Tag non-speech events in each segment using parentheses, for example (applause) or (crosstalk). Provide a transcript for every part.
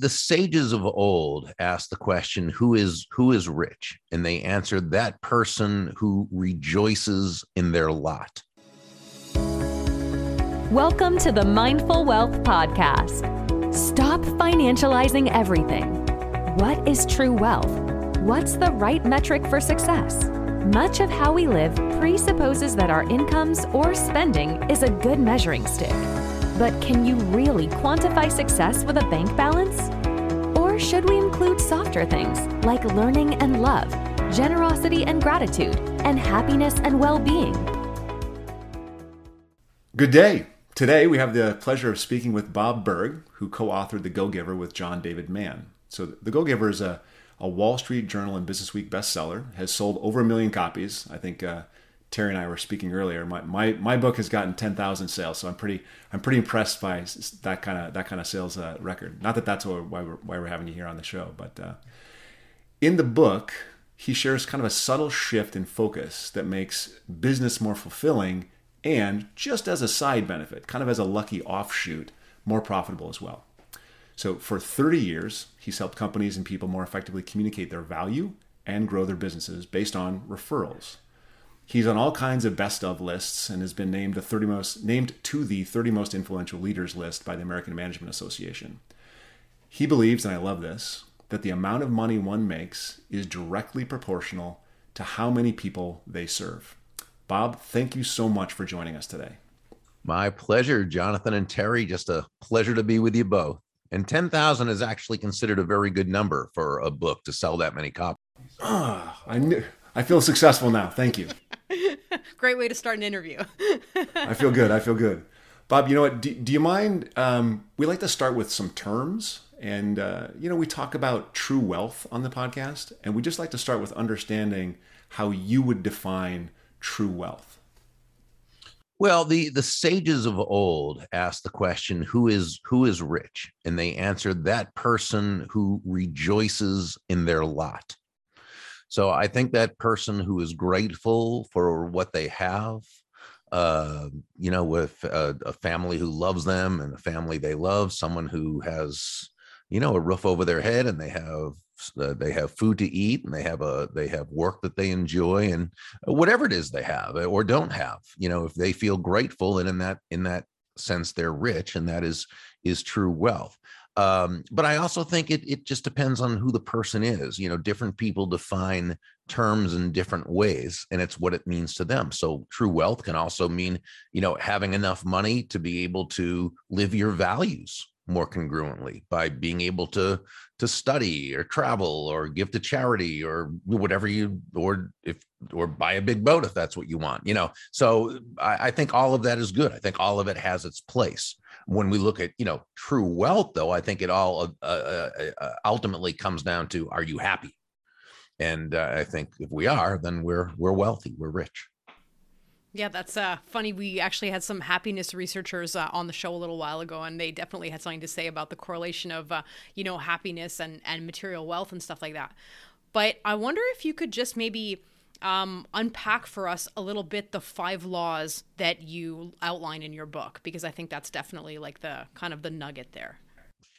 The sages of old asked the question, who is who is rich? And they answered that person who rejoices in their lot. Welcome to the Mindful Wealth Podcast. Stop financializing everything. What is true wealth? What's the right metric for success? Much of how we live presupposes that our incomes or spending is a good measuring stick. But can you really quantify success with a bank balance? Or should we include softer things like learning and love, generosity and gratitude, and happiness and well being? Good day. Today we have the pleasure of speaking with Bob Burg, who co authored The Go Giver with John David Mann. So, The Go Giver is a, a Wall Street Journal and Business Week bestseller, has sold over a million copies. I think uh, Terry and I were speaking earlier, my, my, my book has gotten 10,000 sales. So I'm pretty, I'm pretty impressed by that kind of, that kind of sales uh, record. Not that that's why we're, why we're having you here on the show, but uh, in the book, he shares kind of a subtle shift in focus that makes business more fulfilling and just as a side benefit, kind of as a lucky offshoot, more profitable as well. So for 30 years, he's helped companies and people more effectively communicate their value and grow their businesses based on referrals. He's on all kinds of best of lists and has been named the 30 most named to the 30 most influential leaders list by the American Management Association. He believes, and I love this, that the amount of money one makes is directly proportional to how many people they serve. Bob, thank you so much for joining us today. My pleasure, Jonathan and Terry. Just a pleasure to be with you both. And 10,000 is actually considered a very good number for a book to sell that many copies. Ah, I knew I feel successful now. Thank you. (laughs) Great way to start an interview. (laughs) I feel good. I feel good. Bob, you know what? Do, do you mind? Um, we like to start with some terms. And, uh, you know, we talk about true wealth on the podcast. And we just like to start with understanding how you would define true wealth. Well, the the sages of old asked the question, "Who is who is rich?" And they answered, "That person who rejoices in their lot." So I think that person who is grateful for what they have, uh, you know, with a, a, family who loves them and a family they love, someone who has, you know, a roof over their head and they have uh, they have food to eat and they have a they have work that they enjoy and whatever it is they have uh, or don't have, you know, if they feel grateful and in that in that sense they're rich and that is is true wealth. Um, but I also think it it just depends on who the person is. You know, different people define terms in different ways, and it's what it means to them. So true wealth can also mean, you know, having enough money to be able to live your values more congruently by being able to to study or travel or give to charity or whatever you or if or buy a big boat if that's what you want you know so I, I think all of that is good i think all of it has its place when we look at you know true wealth though i think it all uh, uh, uh, uh ultimately comes down to are you happy and uh, i think if we are then we're we're wealthy we're rich yeah, that's uh, funny. We actually had some happiness researchers uh, on the show a little while ago, and they definitely had something to say about the correlation of, uh, you know, happiness and, and material wealth and stuff like that. But I wonder if you could just maybe um, unpack for us a little bit the five laws that you outline in your book because I think that's definitely like the kind of the nugget there.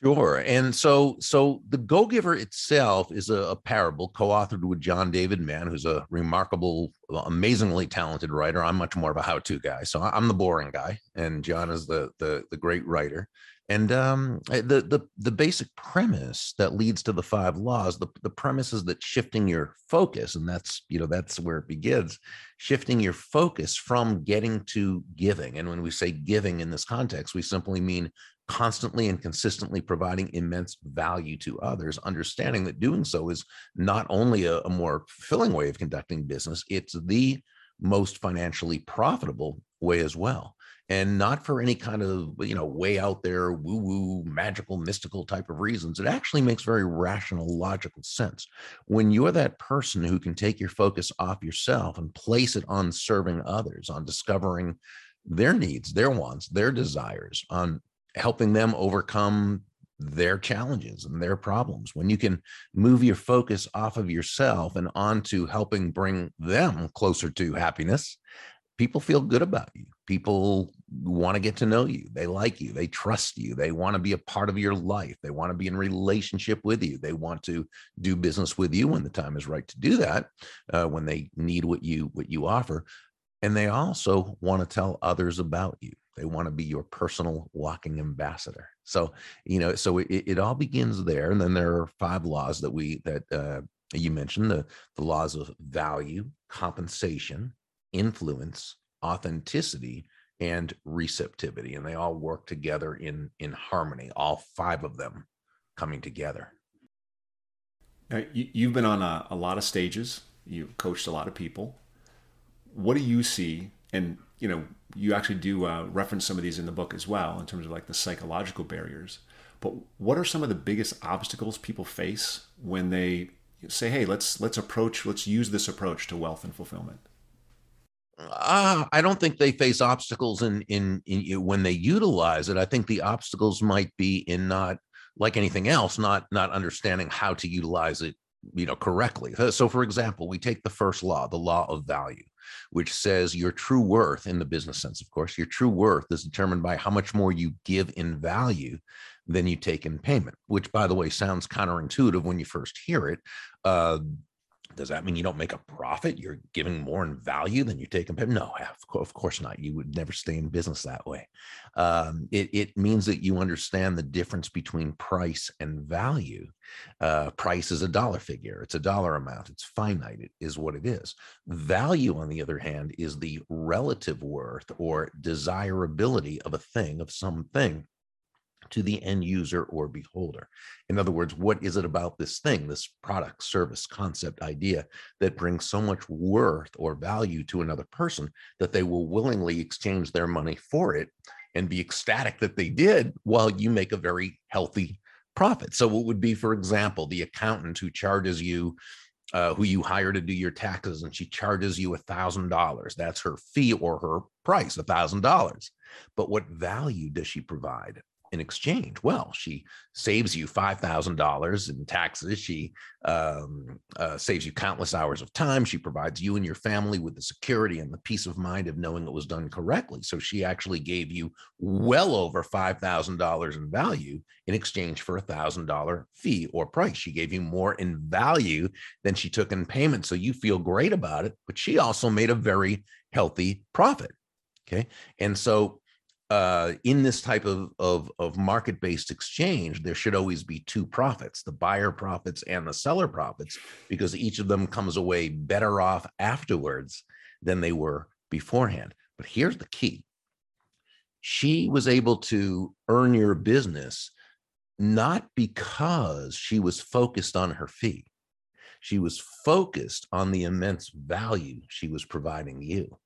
Sure. And so so the Go Giver itself is a, a, parable co-authored with John David Mann, who's a remarkable, amazingly talented writer. I'm much more of a how-to guy. So I'm the boring guy, and John is the the, the great writer. And um, eh, the the the basic premise that leads to the five laws, the, the premise is that shifting your focus, and that's you know that's where it begins, shifting your focus from getting to giving. And when we say giving in this context, we simply mean constantly and consistently providing immense value to others, understanding that doing so is not only a, a more fulfilling way of conducting business, it's the most financially profitable way as well and not for any kind of you know way out there woo woo magical mystical type of reasons it actually makes very rational logical sense when you're that person who can take your focus off yourself and place it on serving others on discovering their needs their wants their desires on helping them overcome their challenges and their problems when you can move your focus off of yourself and onto helping bring them closer to happiness people feel good about you. People want to get to know you. They like you. They trust you. They want to be a part of your life. They want to be in relationship with you. They want to do business with you when the time is right to do that. Uh, when they need what you what you offer, and they also want to tell others about you. They want to be your personal walking ambassador. So you know, so it, it all begins there, and then there are five laws that we that uh, you mentioned the the laws of value, compensation, influence, authenticity, and receptivity and they all work together in in harmony all five of them coming together. Now, you, have been on a, a, lot of stages. You've coached a lot of people. What do you see? And you know you actually do uh, reference some of these in the book as well in terms of like the psychological barriers. But what are some of the biggest obstacles people face when they say hey let's let's approach let's use this approach to wealth and fulfillment uh, I don't think they face obstacles in, in in when they utilize it. I think the obstacles might be in not like anything else, not not understanding how to utilize it, you know, correctly. So, for example, we take the first law, the law of value, which says your true worth in the business sense, of course, your true worth is determined by how much more you give in value than you take in payment. Which, by the way, sounds counterintuitive when you first hear it. Uh, does that mean you don't make a profit? You're giving more in value than you take in payment? No, of course not. You would never stay in business that way. Um, it, it, means that you understand the difference between price and value. Uh, price is a dollar figure, it's a dollar amount, it's finite, it is what it is. Value, on the other hand, is the relative worth or desirability of a thing, of something to the end user or beholder. In other words, what is it about this thing, this product, service, concept, idea that brings so much worth or value to another person that they will willingly exchange their money for it and be ecstatic that they did while you make a very healthy profit? So, it would be, for example, the accountant who charges you uh, who you hire to do your taxes and she charges you a thousand dollars that's her fee or her price a thousand dollars but what value does she provide in exchange? Well, she saves you $5,000 in taxes. She um, uh, saves you countless hours of time. She provides you and your family with the security and the peace of mind of knowing it was done correctly. So she actually gave you well over $5,000 in value in exchange for a $1,000 fee or price. She gave you more in value than she took in payment. So you feel great about it, but she also made a very healthy profit. Okay. And so uh, in this type of, of, of market based exchange, there should always be two profits the buyer profits and the seller profits, because each of them comes away better off afterwards than they were beforehand. But here's the key. She was able to earn your business not because she was focused on her fee, she was focused on the immense value she was providing you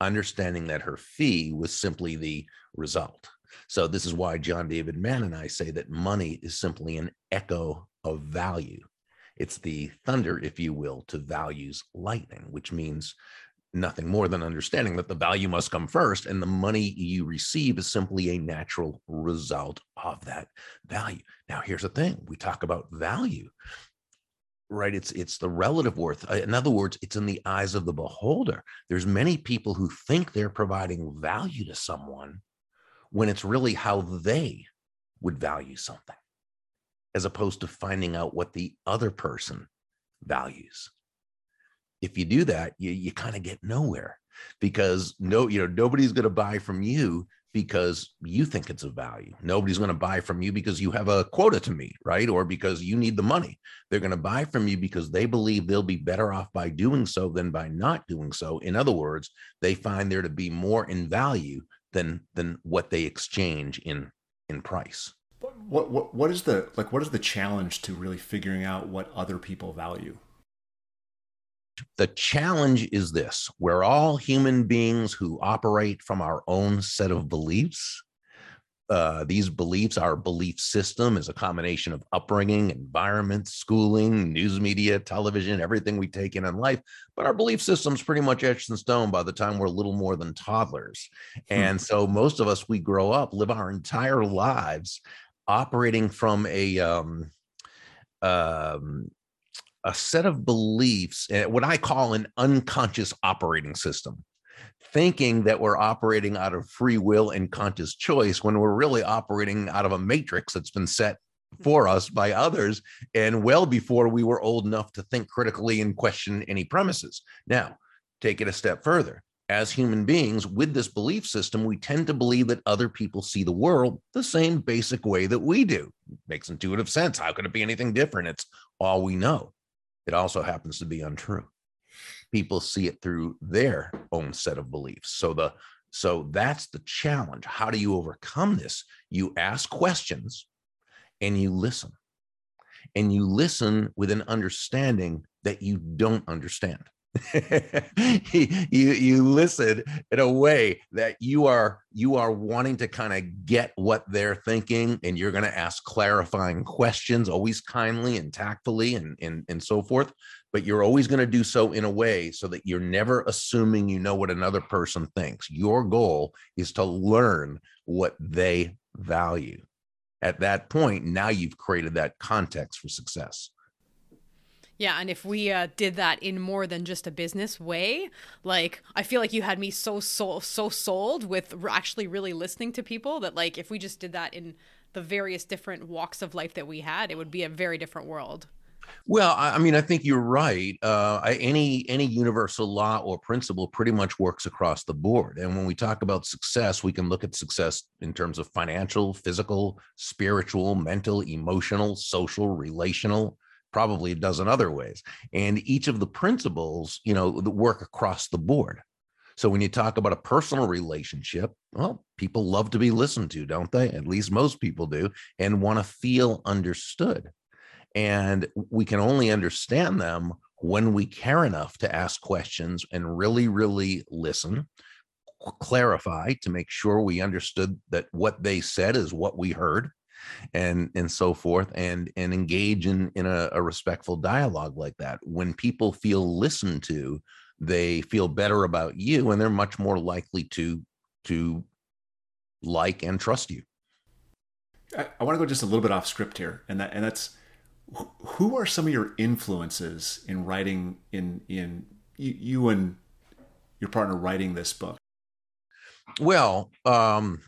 understanding that her fee was simply the result. So, this is why John David Mann and I say that money is simply an echo of value. It's the thunder, if you will, to values lightning, which means nothing more than understanding that the value must come first and the money you receive is simply a natural result of that value. Now, here's the thing we talk about value right it's it's the relative worth uh, in other words it's in the eyes of the beholder. There's many people who think they're providing value to someone when it's really how they would value something as opposed to finding out what the other person values. If you do that you, you kind of get nowhere because no you know nobody's going to buy from you because you think it's of value. Nobody's going to buy from you because you have a quota to meet, right? Or because you need the money. They're going to buy from you because they believe they'll be better off by doing so than by not doing so. In other words, they find there to be more in value than than what they exchange in in price. What what what is the like what is the challenge to really figuring out what other people value? The challenge is this we're all human beings who operate from our own set of beliefs. Uh, these beliefs, our belief system is a combination of upbringing, environment, schooling, news media, television, everything we take in in life. But our belief system's pretty much etched in stone by the time we're little more than toddlers. Hmm. And so most of us, we grow up, live our entire lives operating from a um, um, a set of beliefs, eh, what I call an unconscious operating system. thinking that we're operating out of free will and conscious choice when we're really operating out of a matrix that's been set for us by others and well before we were old enough to think critically and question any premises. Now, take it a step further. As human beings with this belief system, we tend to believe that other people see the world the same basic way that we do. Makes intuitive sense. How could it be anything different? It's all we know. It also happens to be untrue. People see it through their own set of beliefs. So the so that's the challenge. How do you overcome this? You ask questions and you listen. And you listen with an understanding that you don't understand. (laughs) you you listen in a way that you are you are wanting to kind of get what they're thinking and you're going to ask clarifying questions always kindly and tactfully and and, and so forth but you're always going to do so in a way so that you're never assuming you know what another person thinks. Your goal is to learn what they value. At that point now you've created that context for success yeah, and if we uh, did that in more than just a business way, like I feel like you had me so so so sold with actually really listening to people that like if we just did that in the various different walks of life that we had, it would be a very different world. Well, I mean, I think you're right. Uh, any any universal law or principle pretty much works across the board. And when we talk about success, we can look at success in terms of financial, physical, spiritual, mental, emotional, social, relational probably a dozen other ways. And each of the principles, you know, work across the board. So when you talk about a personal relationship, well, people love to be listened to, don't they? At least most people do, and want to feel understood. And we can only understand them when we care enough to ask questions and really, really listen, clarify to make sure we understood that what they said is what we heard and and so forth and and engage in in a, a respectful dialogue like that. When people feel listened to they feel better about you and they're much more likely to to like and trust you. I, I want to go just a little bit off script here and that and that's who are some of your influences in writing in in you, you and your partner writing this book? Well um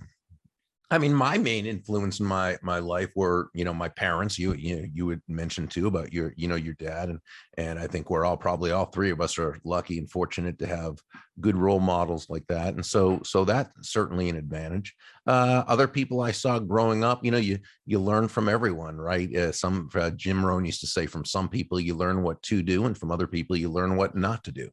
I mean, my main influence in my my life were, you know, my parents. You you you would mention too about your, you know, your dad, and and I think we're all probably all three of us are lucky and fortunate to have good role models like that, and so so that's certainly an advantage. Uh, other people I saw growing up, you know, you you learn from everyone, right? Uh, some uh, Jim Rohn used to say, from some people you learn what to do, and from other people you learn what not to do.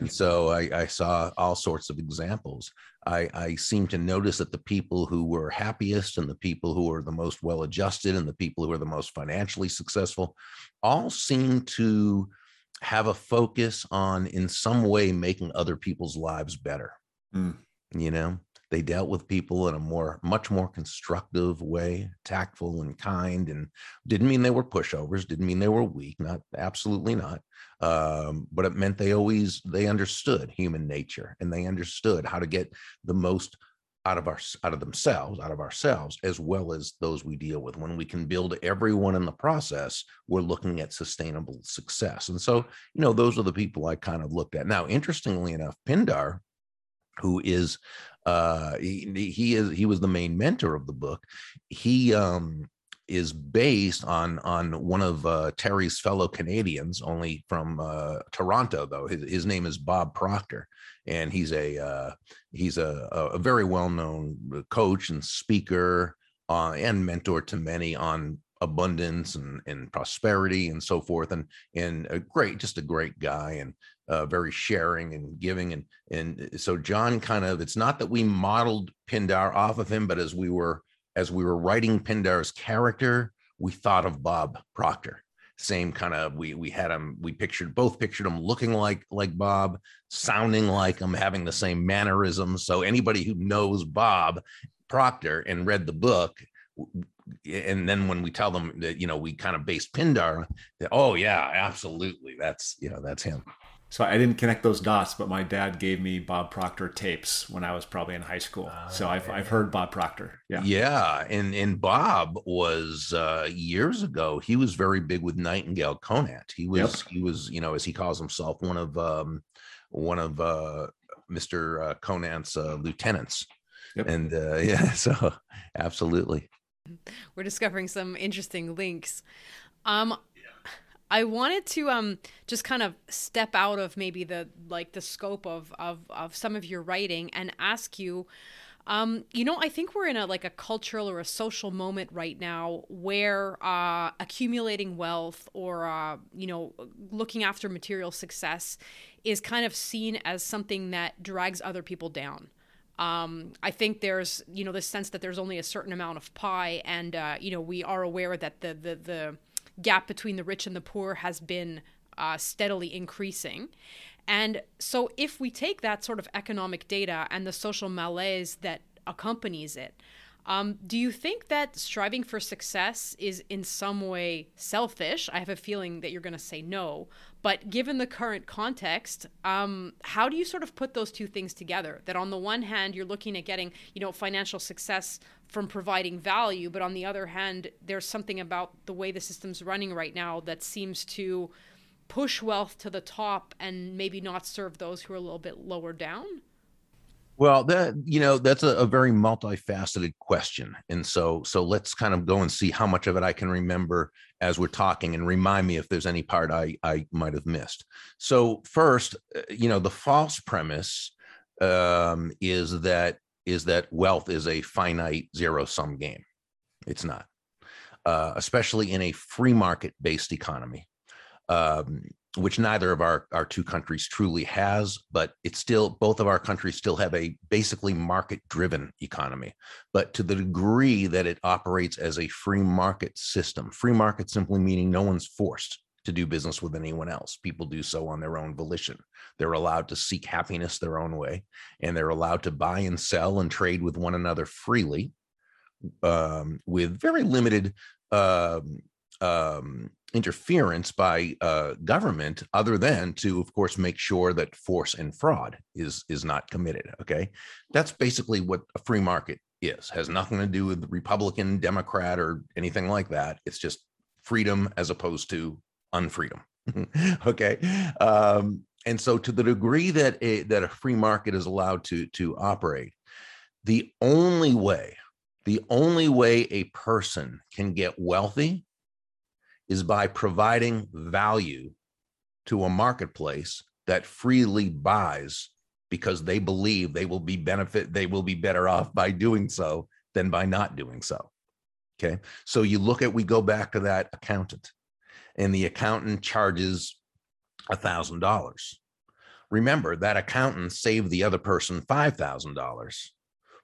and (laughs) so I, I saw all sorts of examples. I, I seem to notice that the people who were happiest and the people who were the most well adjusted and the people who were the most financially successful all seem to have a focus on in some way making other people's lives better. Mm. You know, they dealt with people in a more much more constructive way tactful and kind and didn't mean they were pushovers didn't mean they were weak not absolutely not um, but it meant they always they understood human nature and they understood how to get the most out of our out of themselves out of ourselves as well as those we deal with. When we can build everyone in the process we're looking at sustainable success. And so you know those are the people i kind of looked at. Now interestingly enough pindar who is uh, he, he is he was the main mentor of the book. He um, is based on on one of uh, Terry's fellow Canadians, only from uh, Toronto though. His, his name is Bob Proctor, and he's a uh, he's a, a very well known coach and speaker uh, and mentor to many on abundance and, and prosperity and so forth and and a great just a great guy and uh, very sharing and giving and and so john kind of it's not that we modeled pindar off of him but as we were as we were writing pindar's character we thought of bob proctor same kind of we we had him we pictured both pictured him looking like like bob sounding like him having the same mannerisms so anybody who knows bob proctor and read the book and then when we tell them that you know we kind of based Pindar, that, oh yeah, absolutely, that's you know that's him. So I didn't connect those dots, but my dad gave me Bob Proctor tapes when I was probably in high school. so I've I've heard Bob Proctor. Yeah, yeah, and and Bob was uh, years ago. He was very big with Nightingale Conant. He was yep. he was you know as he calls himself one of um, one of uh, Mr. Uh, Conant's uh, lieutenants. Yep. And uh, (laughs) yeah, so absolutely. We're discovering some interesting links. Um, I wanted to um just kind of step out of maybe the like the scope of of of some of your writing and ask you um, you know, I think we're in a like a cultural or a social moment right now where uh, accumulating wealth or uh, you know looking after material success is kind of seen as something that drags other people down. Um, I think there's you know this sense that there's only a certain amount of pie, and uh, you know we are aware that the the the gap between the rich and the poor has been uh, steadily increasing. And so, if we take that sort of economic data and the social malaise that accompanies it, um, do you think that striving for success is in some way selfish? I have a feeling that you're going to say no. But given the current context, um, how do you sort of put those two things together? That on the one hand, you're looking at getting, you know, financial success from providing value, but on the other hand, there's something about the way the system's running right now that seems to push wealth to the top and maybe not serve those who are a little bit lower down? Well, that you know that's a, a, very multifaceted question, and so so let's kind of go and see how much of it I can remember as we're talking, and remind me if there's any part I I might have missed. So first, uh, you know, the false premise um, is that is that wealth is a finite zero sum game. It's not, uh, especially in a free market based economy um, which neither of our, our two countries truly has, but it's still, both of our countries still have a basically market driven economy. But to the degree that it operates as a free market system, free market simply meaning no one's forced to do business with anyone else. People do so on their own volition. They're allowed to seek happiness their own way, and they're allowed to buy and sell and trade with one another freely um, with very limited um, um, interference by uh, government other than to of course make sure that force and fraud is is not committed okay? That's basically what a free market is. Has nothing to do with republican democrat or anything like that. It's just freedom as opposed to unfreedom (laughs) okay? Um, and so to the degree that a that a free market is allowed to to operate the only way the only way a person can get wealthy is by providing value to a marketplace that freely buys because they believe they will be benefit they will be better off by doing so than by not doing so okay? So you look at we go back to that accountant and the accountant charges a thousand dollars. Remember that accountant saved the other person five thousand dollars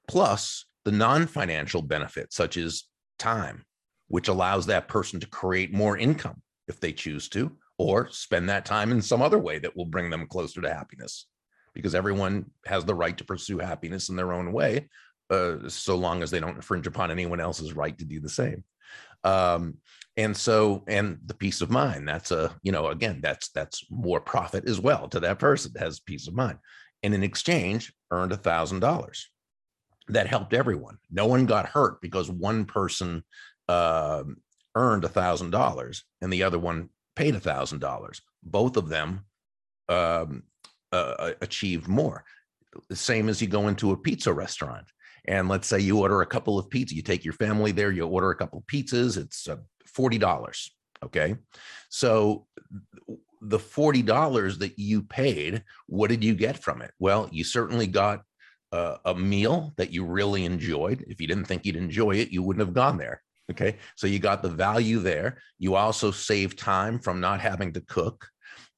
plus the non-financial benefits such as time which allows that person to create more income if they choose to, or spend that time in some other way that will bring them closer to happiness. Because everyone has the right to pursue happiness in their own way, uh, so long as they don't infringe upon anyone else's right to do the same. Um, and so, and the peace of mind, that's a, you know, again, that's that's more profit as well to that person has peace of mind. And in exchange, earned a thousand dollars. That helped everyone. No one got hurt because one person uh, earned a thousand dollars and the other one paid a thousand dollars. Both of them um, uh, achieved more. The same as you go into a pizza restaurant and let's say you order a couple of pizzas, you take your family there, you order a couple of pizzas, it's uh, forty dollars. Okay, so the forty dollars that you paid, what did you get from it? Well, you certainly got uh, a meal that you really enjoyed. If you didn't think you'd enjoy it, you wouldn't have gone there. Okay. So you got the value there. You also save time from not having to cook.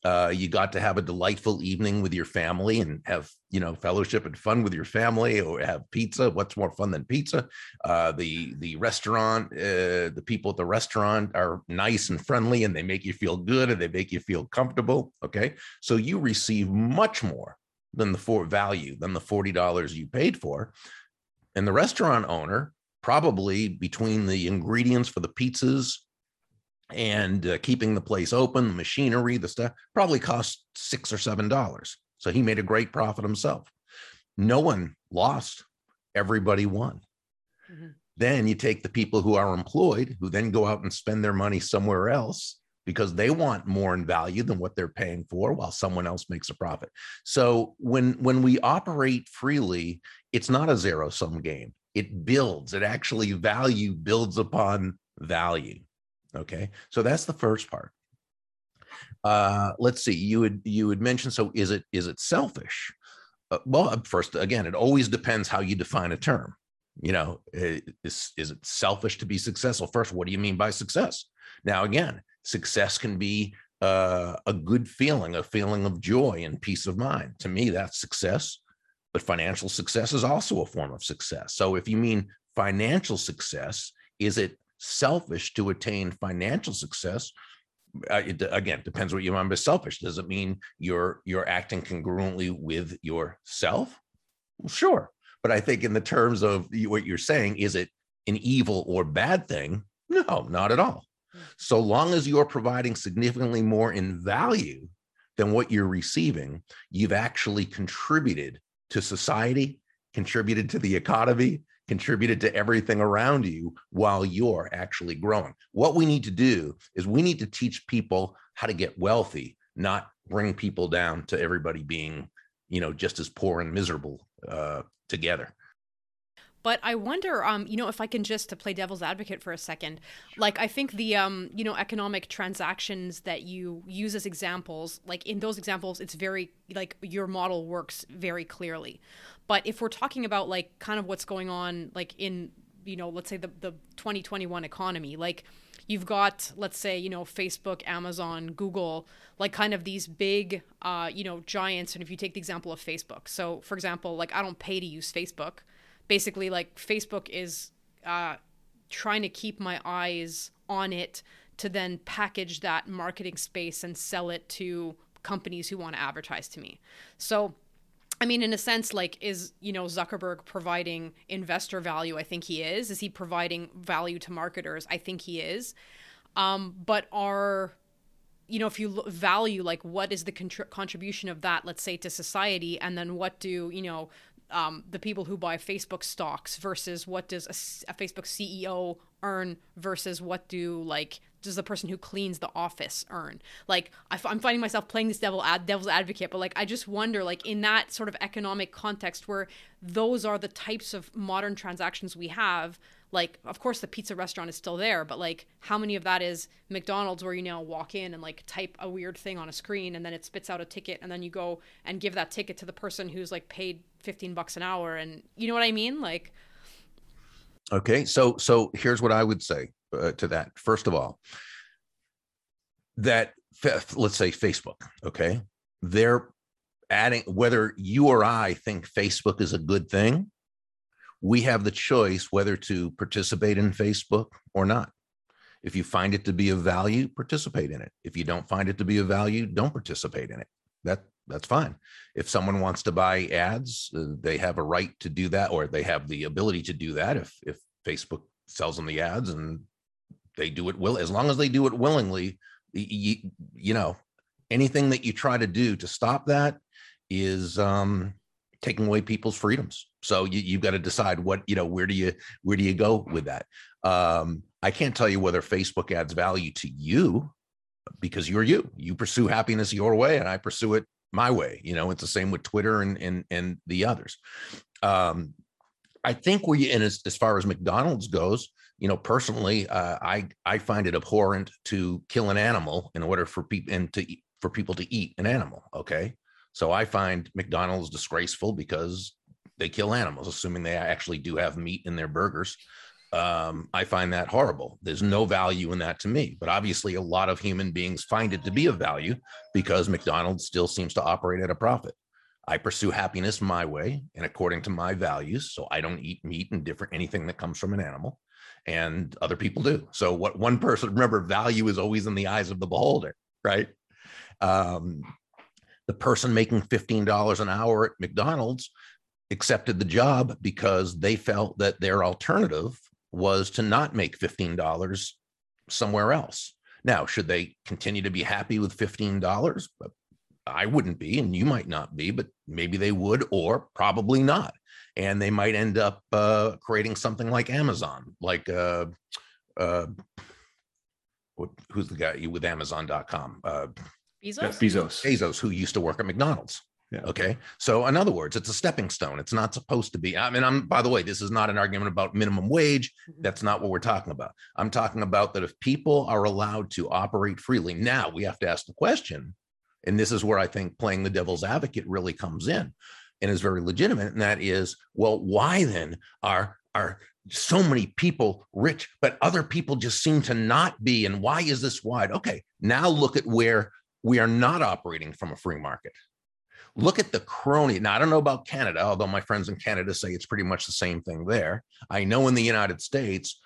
Uh, you got to have a delightful evening with your family and have you know fellowship and fun with your family or have pizza what's more fun than pizza uh, the the restaurant uh, the people at the restaurant are nice and friendly and they make you feel good and they make you feel comfortable okay so you receive much more than the for value than the $40 you paid for and the restaurant owner probably between the ingredients for the pizzas and uh, keeping the place open, the machinery, the stuff probably cost six or seven dollars. So he made a great profit himself. No one lost, everybody won. Mm-hmm. Then you take the people who are employed, who then go out and spend their money somewhere else. because they want more in value than what they're paying for while someone else makes a profit. So when when we operate freely, it's not a zero sum game. It builds. It actually value builds upon value. Okay? So that's the first part. Uh let's see. You would you would mention so is it is it selfish? Uh, well, first again, it always depends how you define a term you know is is it selfish to be successful first what do you mean by success now again success can be uh, a good feeling, a feeling of joy and peace of mind. To me, that's success. But financial success is also a form of success. So if you mean financial success, is it selfish to attain financial success? Uh, it, again, depends what you mean by selfish. Does it mean you're you're acting congruently with yourself? Well, sure, but I think in the terms of what you're saying, is it an evil or bad thing? No, not at all so long as you're providing significantly more in value than what you're receiving, you've actually contributed to society, contributed to the economy, contributed to everything around you while you're actually growing. What we need to do is we need to teach people how to get wealthy, not bring people down to everybody being, you know, just as poor and miserable uh, together. But I wonder, um, you know, if I can just to play devil's advocate for a second, like I think the, um, you know, economic transactions that you use as examples, like in those examples, it's very like your model works very clearly. But if we're talking about like kind of what's going on, like in, you know, let's say the the 2021 economy, like you've got let's say you know facebook amazon google like kind of these big uh, you know giants and if you take the example of facebook so for example like i don't pay to use facebook basically like Facebook is uh, trying to keep my eyes on it to then package that marketing space and sell it to companies who want to advertise to me. So I mean, in a sense, like, is, you know, Zuckerberg providing investor value? I think he is. Is he providing value to marketers? I think he is. Um, but are, you know, if you value, like, what is the contr- contribution of that, let's say, to society? And then what do, you know, um, the people who buy Facebook stocks versus what does a, a, Facebook CEO earn versus what do like does the person who cleans the office earn? Like I, am finding myself playing this devil ad, devil's advocate, but like I just wonder like in that sort of economic context where those are the types of modern transactions we have like of course the pizza restaurant is still there but like how many of that is mcdonald's where you now walk in and like type a weird thing on a screen and then it spits out a ticket and then you go and give that ticket to the person who's like paid 15 bucks an hour and you know what i mean? Like okay so so here's what i would say uh, to that. First of all that let's say facebook okay? They're adding whether you or i think facebook is a good thing we have the choice whether to participate in Facebook or not. If you find it to be of value, participate in it. If you don't find it to be of value, don't participate in it. That that's fine. If someone wants to buy ads, uh, they have a right to do that, or they have the ability to do that. If if Facebook sells them the ads and they do it will, as long as they do it willingly, you, you know, anything that you try to do to stop that is um, taking away people's freedoms. So you, you've got to decide what, you know, where do you, where do you go with that? Um, I can't tell you whether Facebook adds value to you because you're you, you pursue happiness your way and I pursue it my way. You know, it's the same with Twitter and, and, and the others. Um, I think we, and as, as far as McDonald's goes, you know, personally, uh, I I find it abhorrent to kill an animal in order for people and to for people to eat an animal. Okay, so I find McDonald's disgraceful because they kill animals, assuming they actually do have meat in their burgers. Um, I find that horrible. There's no value in that to me. But obviously, a lot of human beings find it to be of value because McDonald's still seems to operate at a profit. I pursue happiness my way and according to my values. So I don't eat meat and different anything that comes from an animal, and other people do. So what one person remember, value is always in the eyes of the beholder, right? Um, the person making $15 an hour at McDonald's accepted the job because they felt that their alternative was to not make $15 somewhere else. Now, should they continue to be happy with $15? I wouldn't be, and you might not be, but maybe they would, or probably not. And they might end up uh, creating something like Amazon, like uh, uh, who's the guy with Amazon.com? Uh, Bezos. Jeff Bezos. Bezos, who used to work at McDonald's. Yeah. Okay. So, in other words, it's a stepping stone. It's not supposed to be. I mean, I'm, by the way, this is not an argument about minimum wage. That's not what we're talking about. I'm talking about that if people are allowed to operate freely, now we have to ask the question. And this is where I think playing the devil's advocate really comes in and is very legitimate. And that is, well, why then are, are so many people rich, but other people just seem to not be? And why is this wide? Okay. Now look at where we are not operating from a free market. Look at the crony. Now, I don't know about Canada, although my friends in Canada say it's pretty much the same thing there. I know in the United States,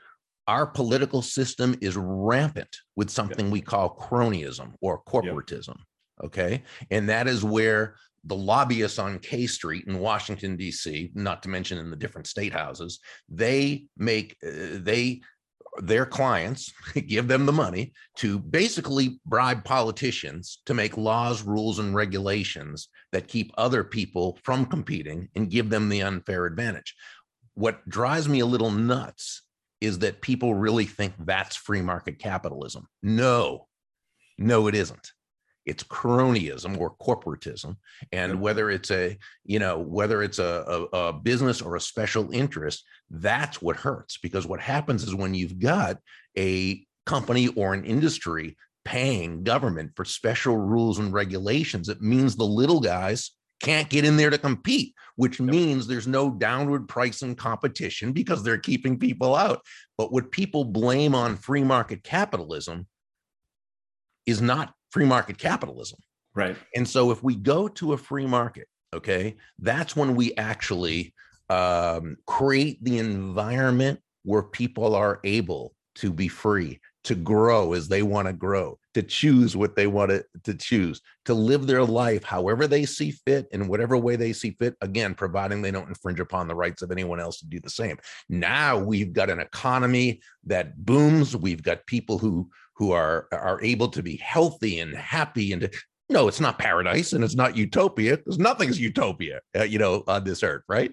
our political system is rampant with something we call cronyism or corporatism. Okay. And that is where the lobbyists on K Street in Washington, D.C., not to mention in the different state houses, they make, uh, they, their clients (laughs) give them the money to basically bribe politicians to make laws, rules, and regulations that keep other people from competing and give them the unfair advantage. What drives me a little nuts is that people really think that's free market capitalism. No, no, it isn't it's cronyism or corporatism and whether it's a you know whether it's a, a, a, business or a special interest that's what hurts because what happens is when you've got a company or an industry paying government for special rules and regulations it means the little guys can't get in there to compete which means there's no downward price pricing competition because they're keeping people out. But what people blame on free market capitalism is not free market capitalism. Right. And so if we go to a free market, okay, that's when we actually um, create the environment where people are able to be free, to grow as they want to grow, to choose what they want to, to choose, to live their life however they see fit in whatever way they see fit. Again, providing they don't infringe upon the rights of anyone else to do the same. Now we've got an economy that booms. We've got people who who are are able to be healthy and happy and no it's not paradise and it's not utopia. Because nothing's utopia uh, you know on this earth right?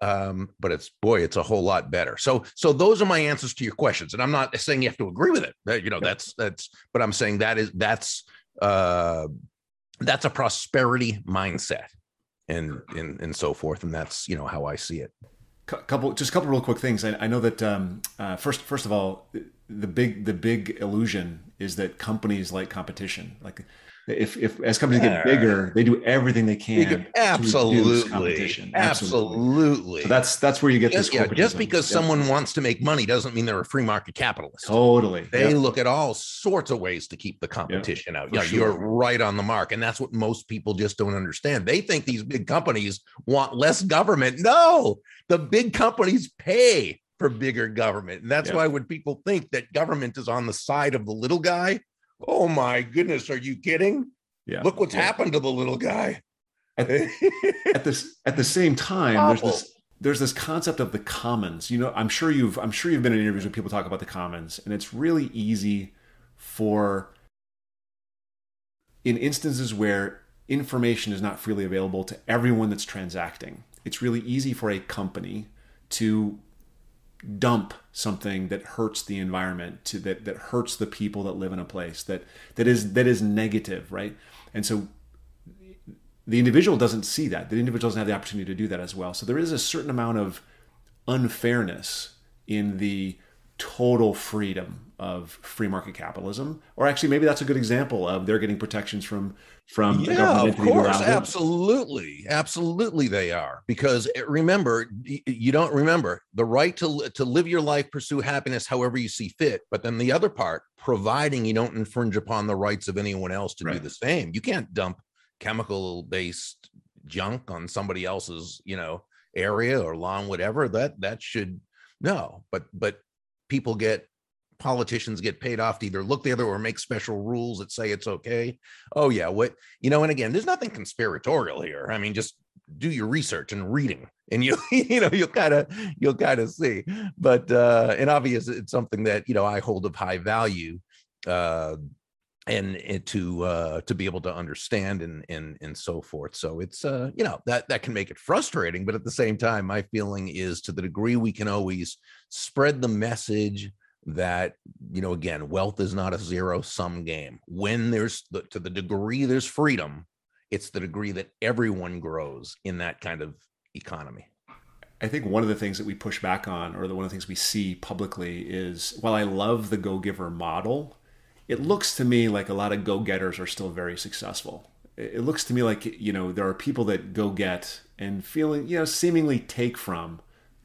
Um, but it's boy it's a whole lot better. So so those are my answers to your questions. And i'm not saying you have to agree with it uh, you know that's that's but i'm saying that is that's uh that's a prosperity mindset and and and so forth. And that's you know how i see it couple just a couple real quick things. I, I know that um, uh, first first of all the big the big illusion is that companies like competition. Like if, if as companies get bigger, they do everything they can. Absolutely, absolutely. So that's that's where you get just, this. Yeah, just because someone wants to make money doesn't mean they're a free market capitalist. Totally, they yep. look at all sorts of ways to keep the competition yep, out. Yeah, sure. you're right on the mark, and that's what most people just don't understand. They think these big companies want less government. No, the big companies pay for bigger government. And that's yep. why when people think that government is on the side of the little guy, oh my goodness, are you kidding? Yeah. Look what's yeah. happened to the little guy. At, (laughs) at this at the same time, Awful. there's this there's this concept of the commons. You know, I'm sure you've I'm sure you've been in interviews when people talk about the commons, and it's really easy for in instances where information is not freely available to everyone that's transacting. It's really easy for a company to dump something that hurts the environment to that that hurts the people that live in a place that that is that is negative right? And so the individual doesn't see that. The individual doesn't have the opportunity to do that as well. So there is a certain amount of unfairness in the total freedom of free market capitalism. Or actually maybe that's a good example of they're getting protections from from the government. yeah of course. absolutely. Absolutely they are. Because eh, remember you don't remember the right to to live your life pursue happiness however you see fit but then the other part providing you don't infringe upon the rights of anyone else to right. do the same. You can't dump chemical based junk on somebody else's you know area or lawn whatever. That that should no. But but people get politicians get paid off to either look the other or make special rules that say it's okay. Oh yeah, what you know, and again, there's nothing conspiratorial here. I mean, just do your research and reading and you (laughs) you know you'll kind of you'll kind of see but uh and obviously it's something that you know i hold of high value uh and, and to uh to be able to understand and and and so forth so it's uh you know that that can make it frustrating but at the same time my feeling is to the degree we can always spread the message that you know again wealth is not a zero sum game. When there's the, to the degree there's freedom it's the degree that everyone grows in that kind of economy. I think one of the things that we push back on, or the one of the things we see publicly, is while I love the go giver model, it looks to me like a lot of go getters are still very successful. It looks to me like you know there are people that go get and feeling you know seemingly take from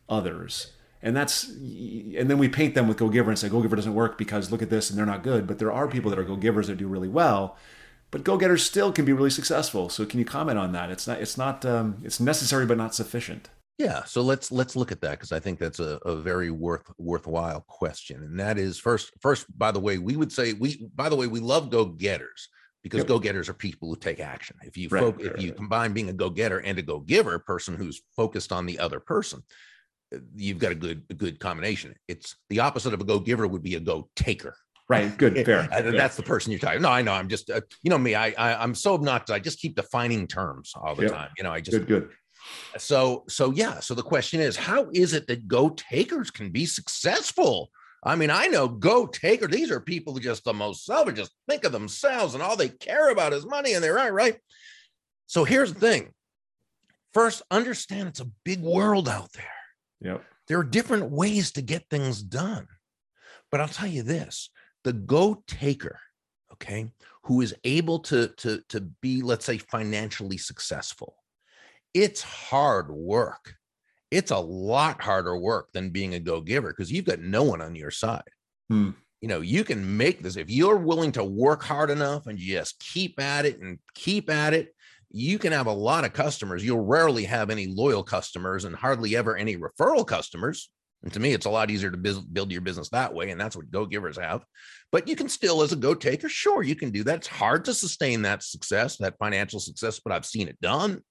others, and that's and then we paint them with go giver and say go giver doesn't work because look at this and they're not good. But there are people that are go givers that do really well, but go getters still can be really successful. So can you comment on that? It's not it's not um, it's necessary but not sufficient. Yeah, so let's let's look at that because I think that's a, a very worth worthwhile question, and that is first first. By the way, we would say we by the way we love go getters because yep. go getters are people who take action. If you right, fo- right, if you right. combine being a go getter and a go giver, person who's focused on the other person, you've got a good a good combination. It's the opposite of a go giver would be a go taker. Right. Good. (laughs) Fair. That's the person you're talking. No, I know. I'm just, uh, you know, me. I, I am so obnoxious. I just keep defining terms all the yep. time. You know, I just good. Good. So, so yeah. So the question is, how is it that go takers can be successful? I mean, I know go taker. These are people who just the most selfish, just think of themselves, and all they care about is money, and they're right, right. So here's the thing. First, understand it's a big world out there. Yep. There are different ways to get things done. But I'll tell you this: the go taker, okay, who is able to to to be, let's say, financially successful it's hard work. It's a lot harder work than being a go giver because you've got no one on your side. Hmm. You know, you can make this if you're willing to work hard enough and just keep at it and keep at it. You can have a lot of customers. You'll rarely have any loyal customers and hardly ever any referral customers. And to me, it's a lot easier to build your business that way. And that's what go givers have. But you can still, as a go taker, sure, you can do that. It's hard to sustain that success, that financial success, but I've seen it done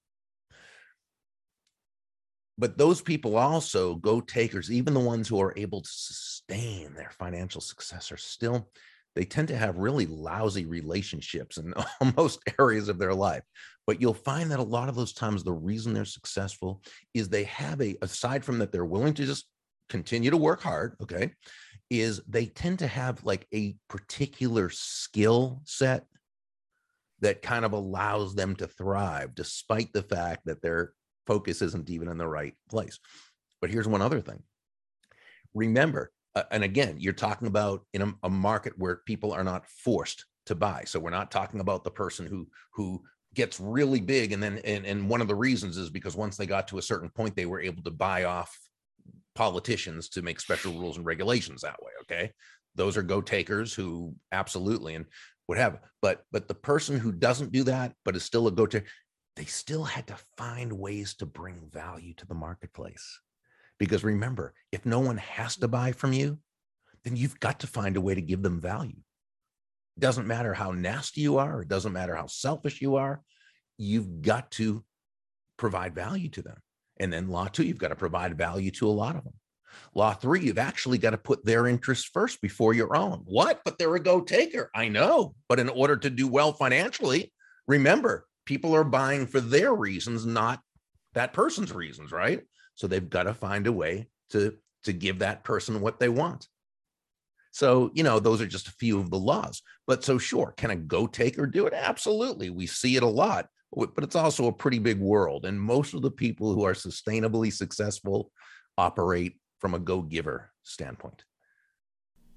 but those people also go takers even the ones who are able to sustain their financial success are still they tend to have really lousy relationships in (laughs) most areas of their life but you'll find that a lot of those times the reason they're successful is they have a aside from that they're willing to just continue to work hard okay is they tend to have like a particular skill set that kind of allows them to thrive despite the fact that they're focus isn't even in the right place. But here's one other thing. Remember, uh, and again, you're talking about in a, a market where people are not forced to buy. So we're not talking about the person who who gets really big and then and, and one of the reasons is because once they got to a certain point they were able to buy off politicians to make special rules and regulations that way okay those are go takers who absolutely and would have but but the person who doesn't do that but is still a go taker they still had to find ways to bring value to the marketplace. Because remember, if no one has to buy from you, then you've got to find a way to give them value. It doesn't matter how nasty you are, it doesn't matter how selfish you are, you've got to provide value to them. And then law two, you've got to provide value to a lot of them. Law three, you've actually got to put their interests first before your own. What? But they're a go taker. I know. But in order to do well financially, remember, people are buying for their reasons, not that person's reasons, right? So they've got to find a way to to give that person what they want. So, you know, those are just a few of the laws. But so sure, can a go taker do it? Absolutely. We see it a lot, but it's also a pretty big world. And most of the people who are sustainably successful operate from a go giver standpoint.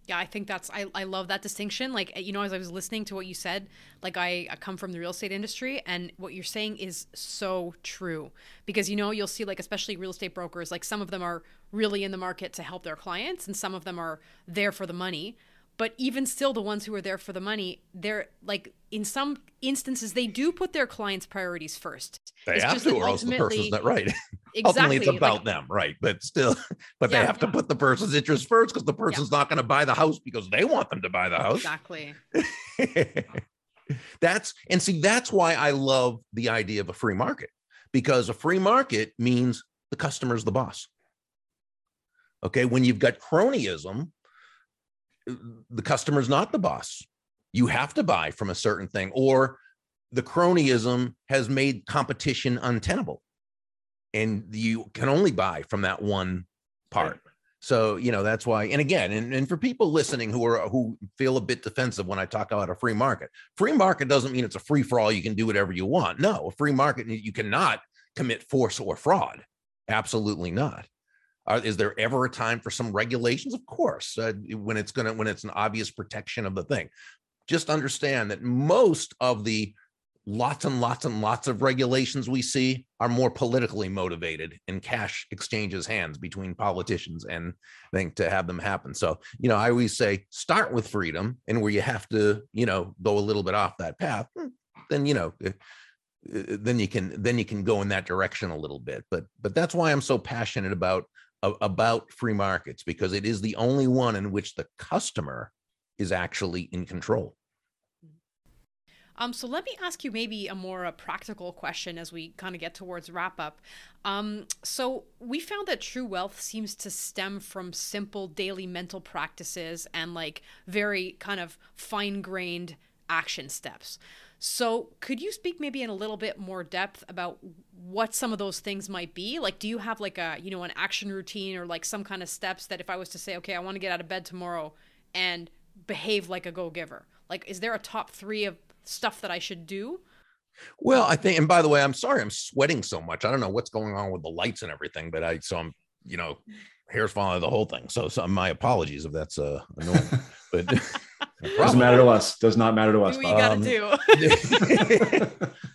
Yeah, I think that's I, I love that distinction. Like you know, as I was listening to what you said, like I, I come from the real estate industry and what you're saying is so true. Because you know, you'll see like especially real estate brokers, like some of them are really in the market to help their clients and some of them are there for the money but even still the ones who are there for the money they're like in some instances they do put their clients priorities first they it's have to or else the person's not right (laughs) exactly ultimately it's about like, them right but still (laughs) but yeah, they have to put the person's interest first because the person's yeah. not going to buy the house because they want them to buy the house exactly (laughs) that's and see that's why i love the idea of a free market because a free market means the customer's the boss okay when you've got cronyism the customer's not the boss. You have to buy from a certain thing, or the cronyism has made competition untenable. And you can only buy from that one part. Right. So, you know, that's why, and again, and, and for people listening who are who feel a bit defensive when I talk about a free market, free market doesn't mean it's a free for all. You can do whatever you want. No, a free market, you cannot commit force or fraud. Absolutely not. Uh, is there ever a time for some regulations? Of course, uh, when it's gonna when it's an obvious protection of the thing. Just understand that most of the lots and lots and lots of regulations we see are more politically motivated in cash exchanges hands between politicians and I think to have them happen. So, you know, I always say start with freedom and where you have to, you know, go a little bit off that path, hmm, then, you know, eh, eh, then you can then you can go in that direction a little bit. But but that's why I'm so passionate about about free markets because it is the only one in which the customer is actually in control. Um, so let me ask you maybe a more a practical question as we kind of get towards wrap up. Um, so we found that true wealth seems to stem from simple daily mental practices and like very kind of fine grained action steps. So could you speak maybe in a little bit more depth about what some of those things might be? Like, do you have like a, you know, an action routine or like some kind of steps that if I was to say, okay, I want to get out of bed tomorrow and behave like a go giver, like, is there a top three of stuff that I should do? Well, I think, and by the way, I'm sorry I'm sweating so much. I don't know what's going on with the lights and everything, but I, so I'm, you know, hair's falling the whole thing. So, so my apologies if that's uh, annoying, (laughs) but (laughs) doesn't matter to us. Does not matter to us. Do what you gotta um, do.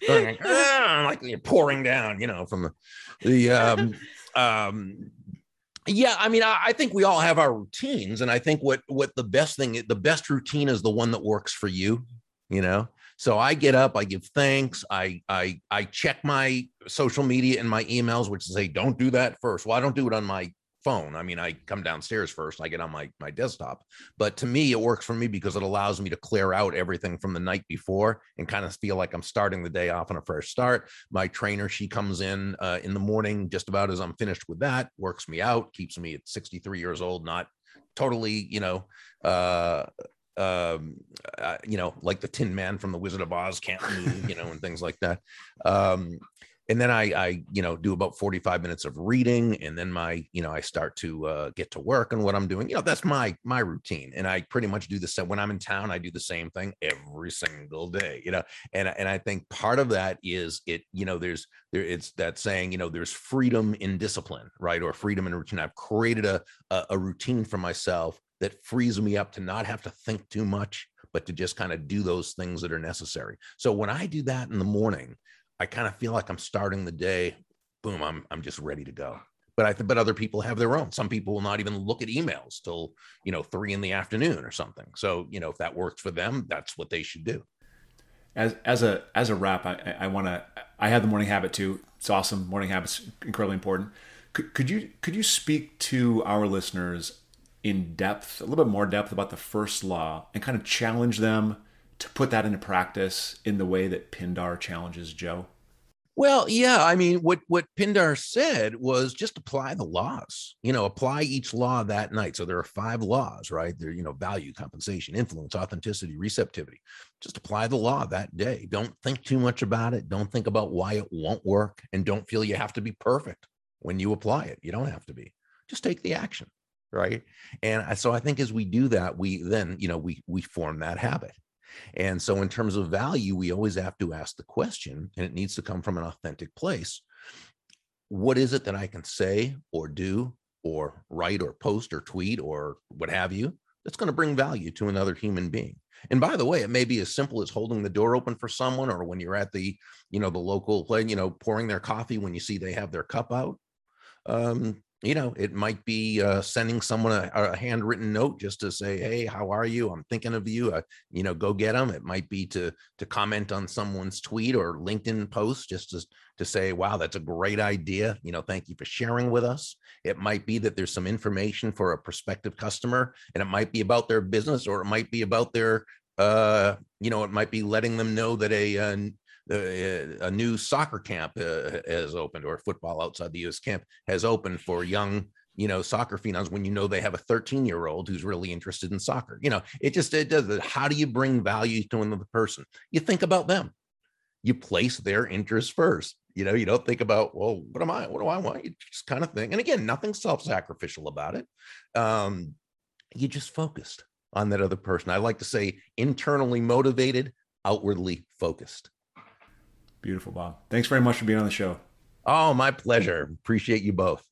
(laughs) like, ah, like you're pouring down, you know, from the, the, um, um, yeah, I mean, I, I, think we all have our routines, and I think what what the best thing, the best routine is the one that works for you. You know, so I get up, I give thanks, I I I check my social media and my emails, which say don't do that first. Well, I don't do it on my phone. I mean, I come downstairs first, I get on my my desktop. But to me, it works for me because it allows me to clear out everything from the night before and kind of feel like I'm starting the day off on a fresh start. My trainer, she comes in uh, in the morning just about as I'm finished with that, works me out, keeps me at 63 years old, not totally, you know, uh, um, uh, you know, like the Tin Man from the Wizard of Oz can't move, you know, and things like that. Um, and then I, I, you know, do about 45 minutes of reading, and then my, you know, I start to uh, get to work and what I'm doing. You know, that's my my routine, and I pretty much do the same when I'm in town. I do the same thing every single day, you know, and and I think part of that is it, you know, there's there it's that saying, you know, there's freedom in discipline, right, or freedom in routine. I've created a a, a routine for myself that frees me up to not have to think too much, but to just kind of do those things that are necessary. So when I do that in the morning, I kind of feel like I'm starting the day, boom, I'm I'm just ready to go. But I but other people have their own. Some people will not even look at emails till, you know, three in the afternoon or something. So, you know, if that works for them, that's what they should do. As as a as a wrap, I, I want to. I have the morning habit too. It's awesome. Morning habits incredibly important. Could, could you could you speak to our listeners in depth, a little bit more depth about the first law and kind of challenge them to put that into practice in the way that Pindar challenges Joe? Well, yeah, I mean, what what Pindar said was just apply the laws. You know, apply each law that night. So there are five laws, right? There, you know, value, compensation, influence, authenticity, receptivity. Just apply the law that day. Don't think too much about it. Don't think about why it won't work, and don't feel you have to be perfect when you apply it. You don't have to be. Just take the action right? And so i think as we do that we then you know we we form that habit. And so in terms of value we always have to ask the question and it needs to come from an authentic place what is it that i can say or do or write or post or tweet or what have you that's going to bring value to another human being? And by the way it may be as simple as holding the door open for someone or when you're at the you know the local you know pouring their coffee when you see they have their cup out. Um, you know, it might be uh, sending someone a, a, handwritten note just to say, "Hey, how are you? I'm thinking of you. Uh, you know, go get them." It might be to to comment on someone's tweet or LinkedIn post just to to say, "Wow, that's a great idea." You know, thank you for sharing with us. It might be that there's some information for a prospective customer, and it might be about their business, or it might be about their uh, you know, it might be letting them know that a, a uh, uh, a new soccer camp uh, has opened or football outside the U.S. camp has opened for young you know soccer phenoms when you know they have a 13 year old who's really interested in soccer you know it just it does it how do you bring value to another person? You think about them. You place their interests first you know you don't think about well what am i what do i want? You just kind of thing and again nothing self-sacrificial about it um you just focused on that other person. I like to say internally motivated outwardly focused. Beautiful, Bob. Thanks very much for being on the show. Oh, my pleasure. Appreciate you both.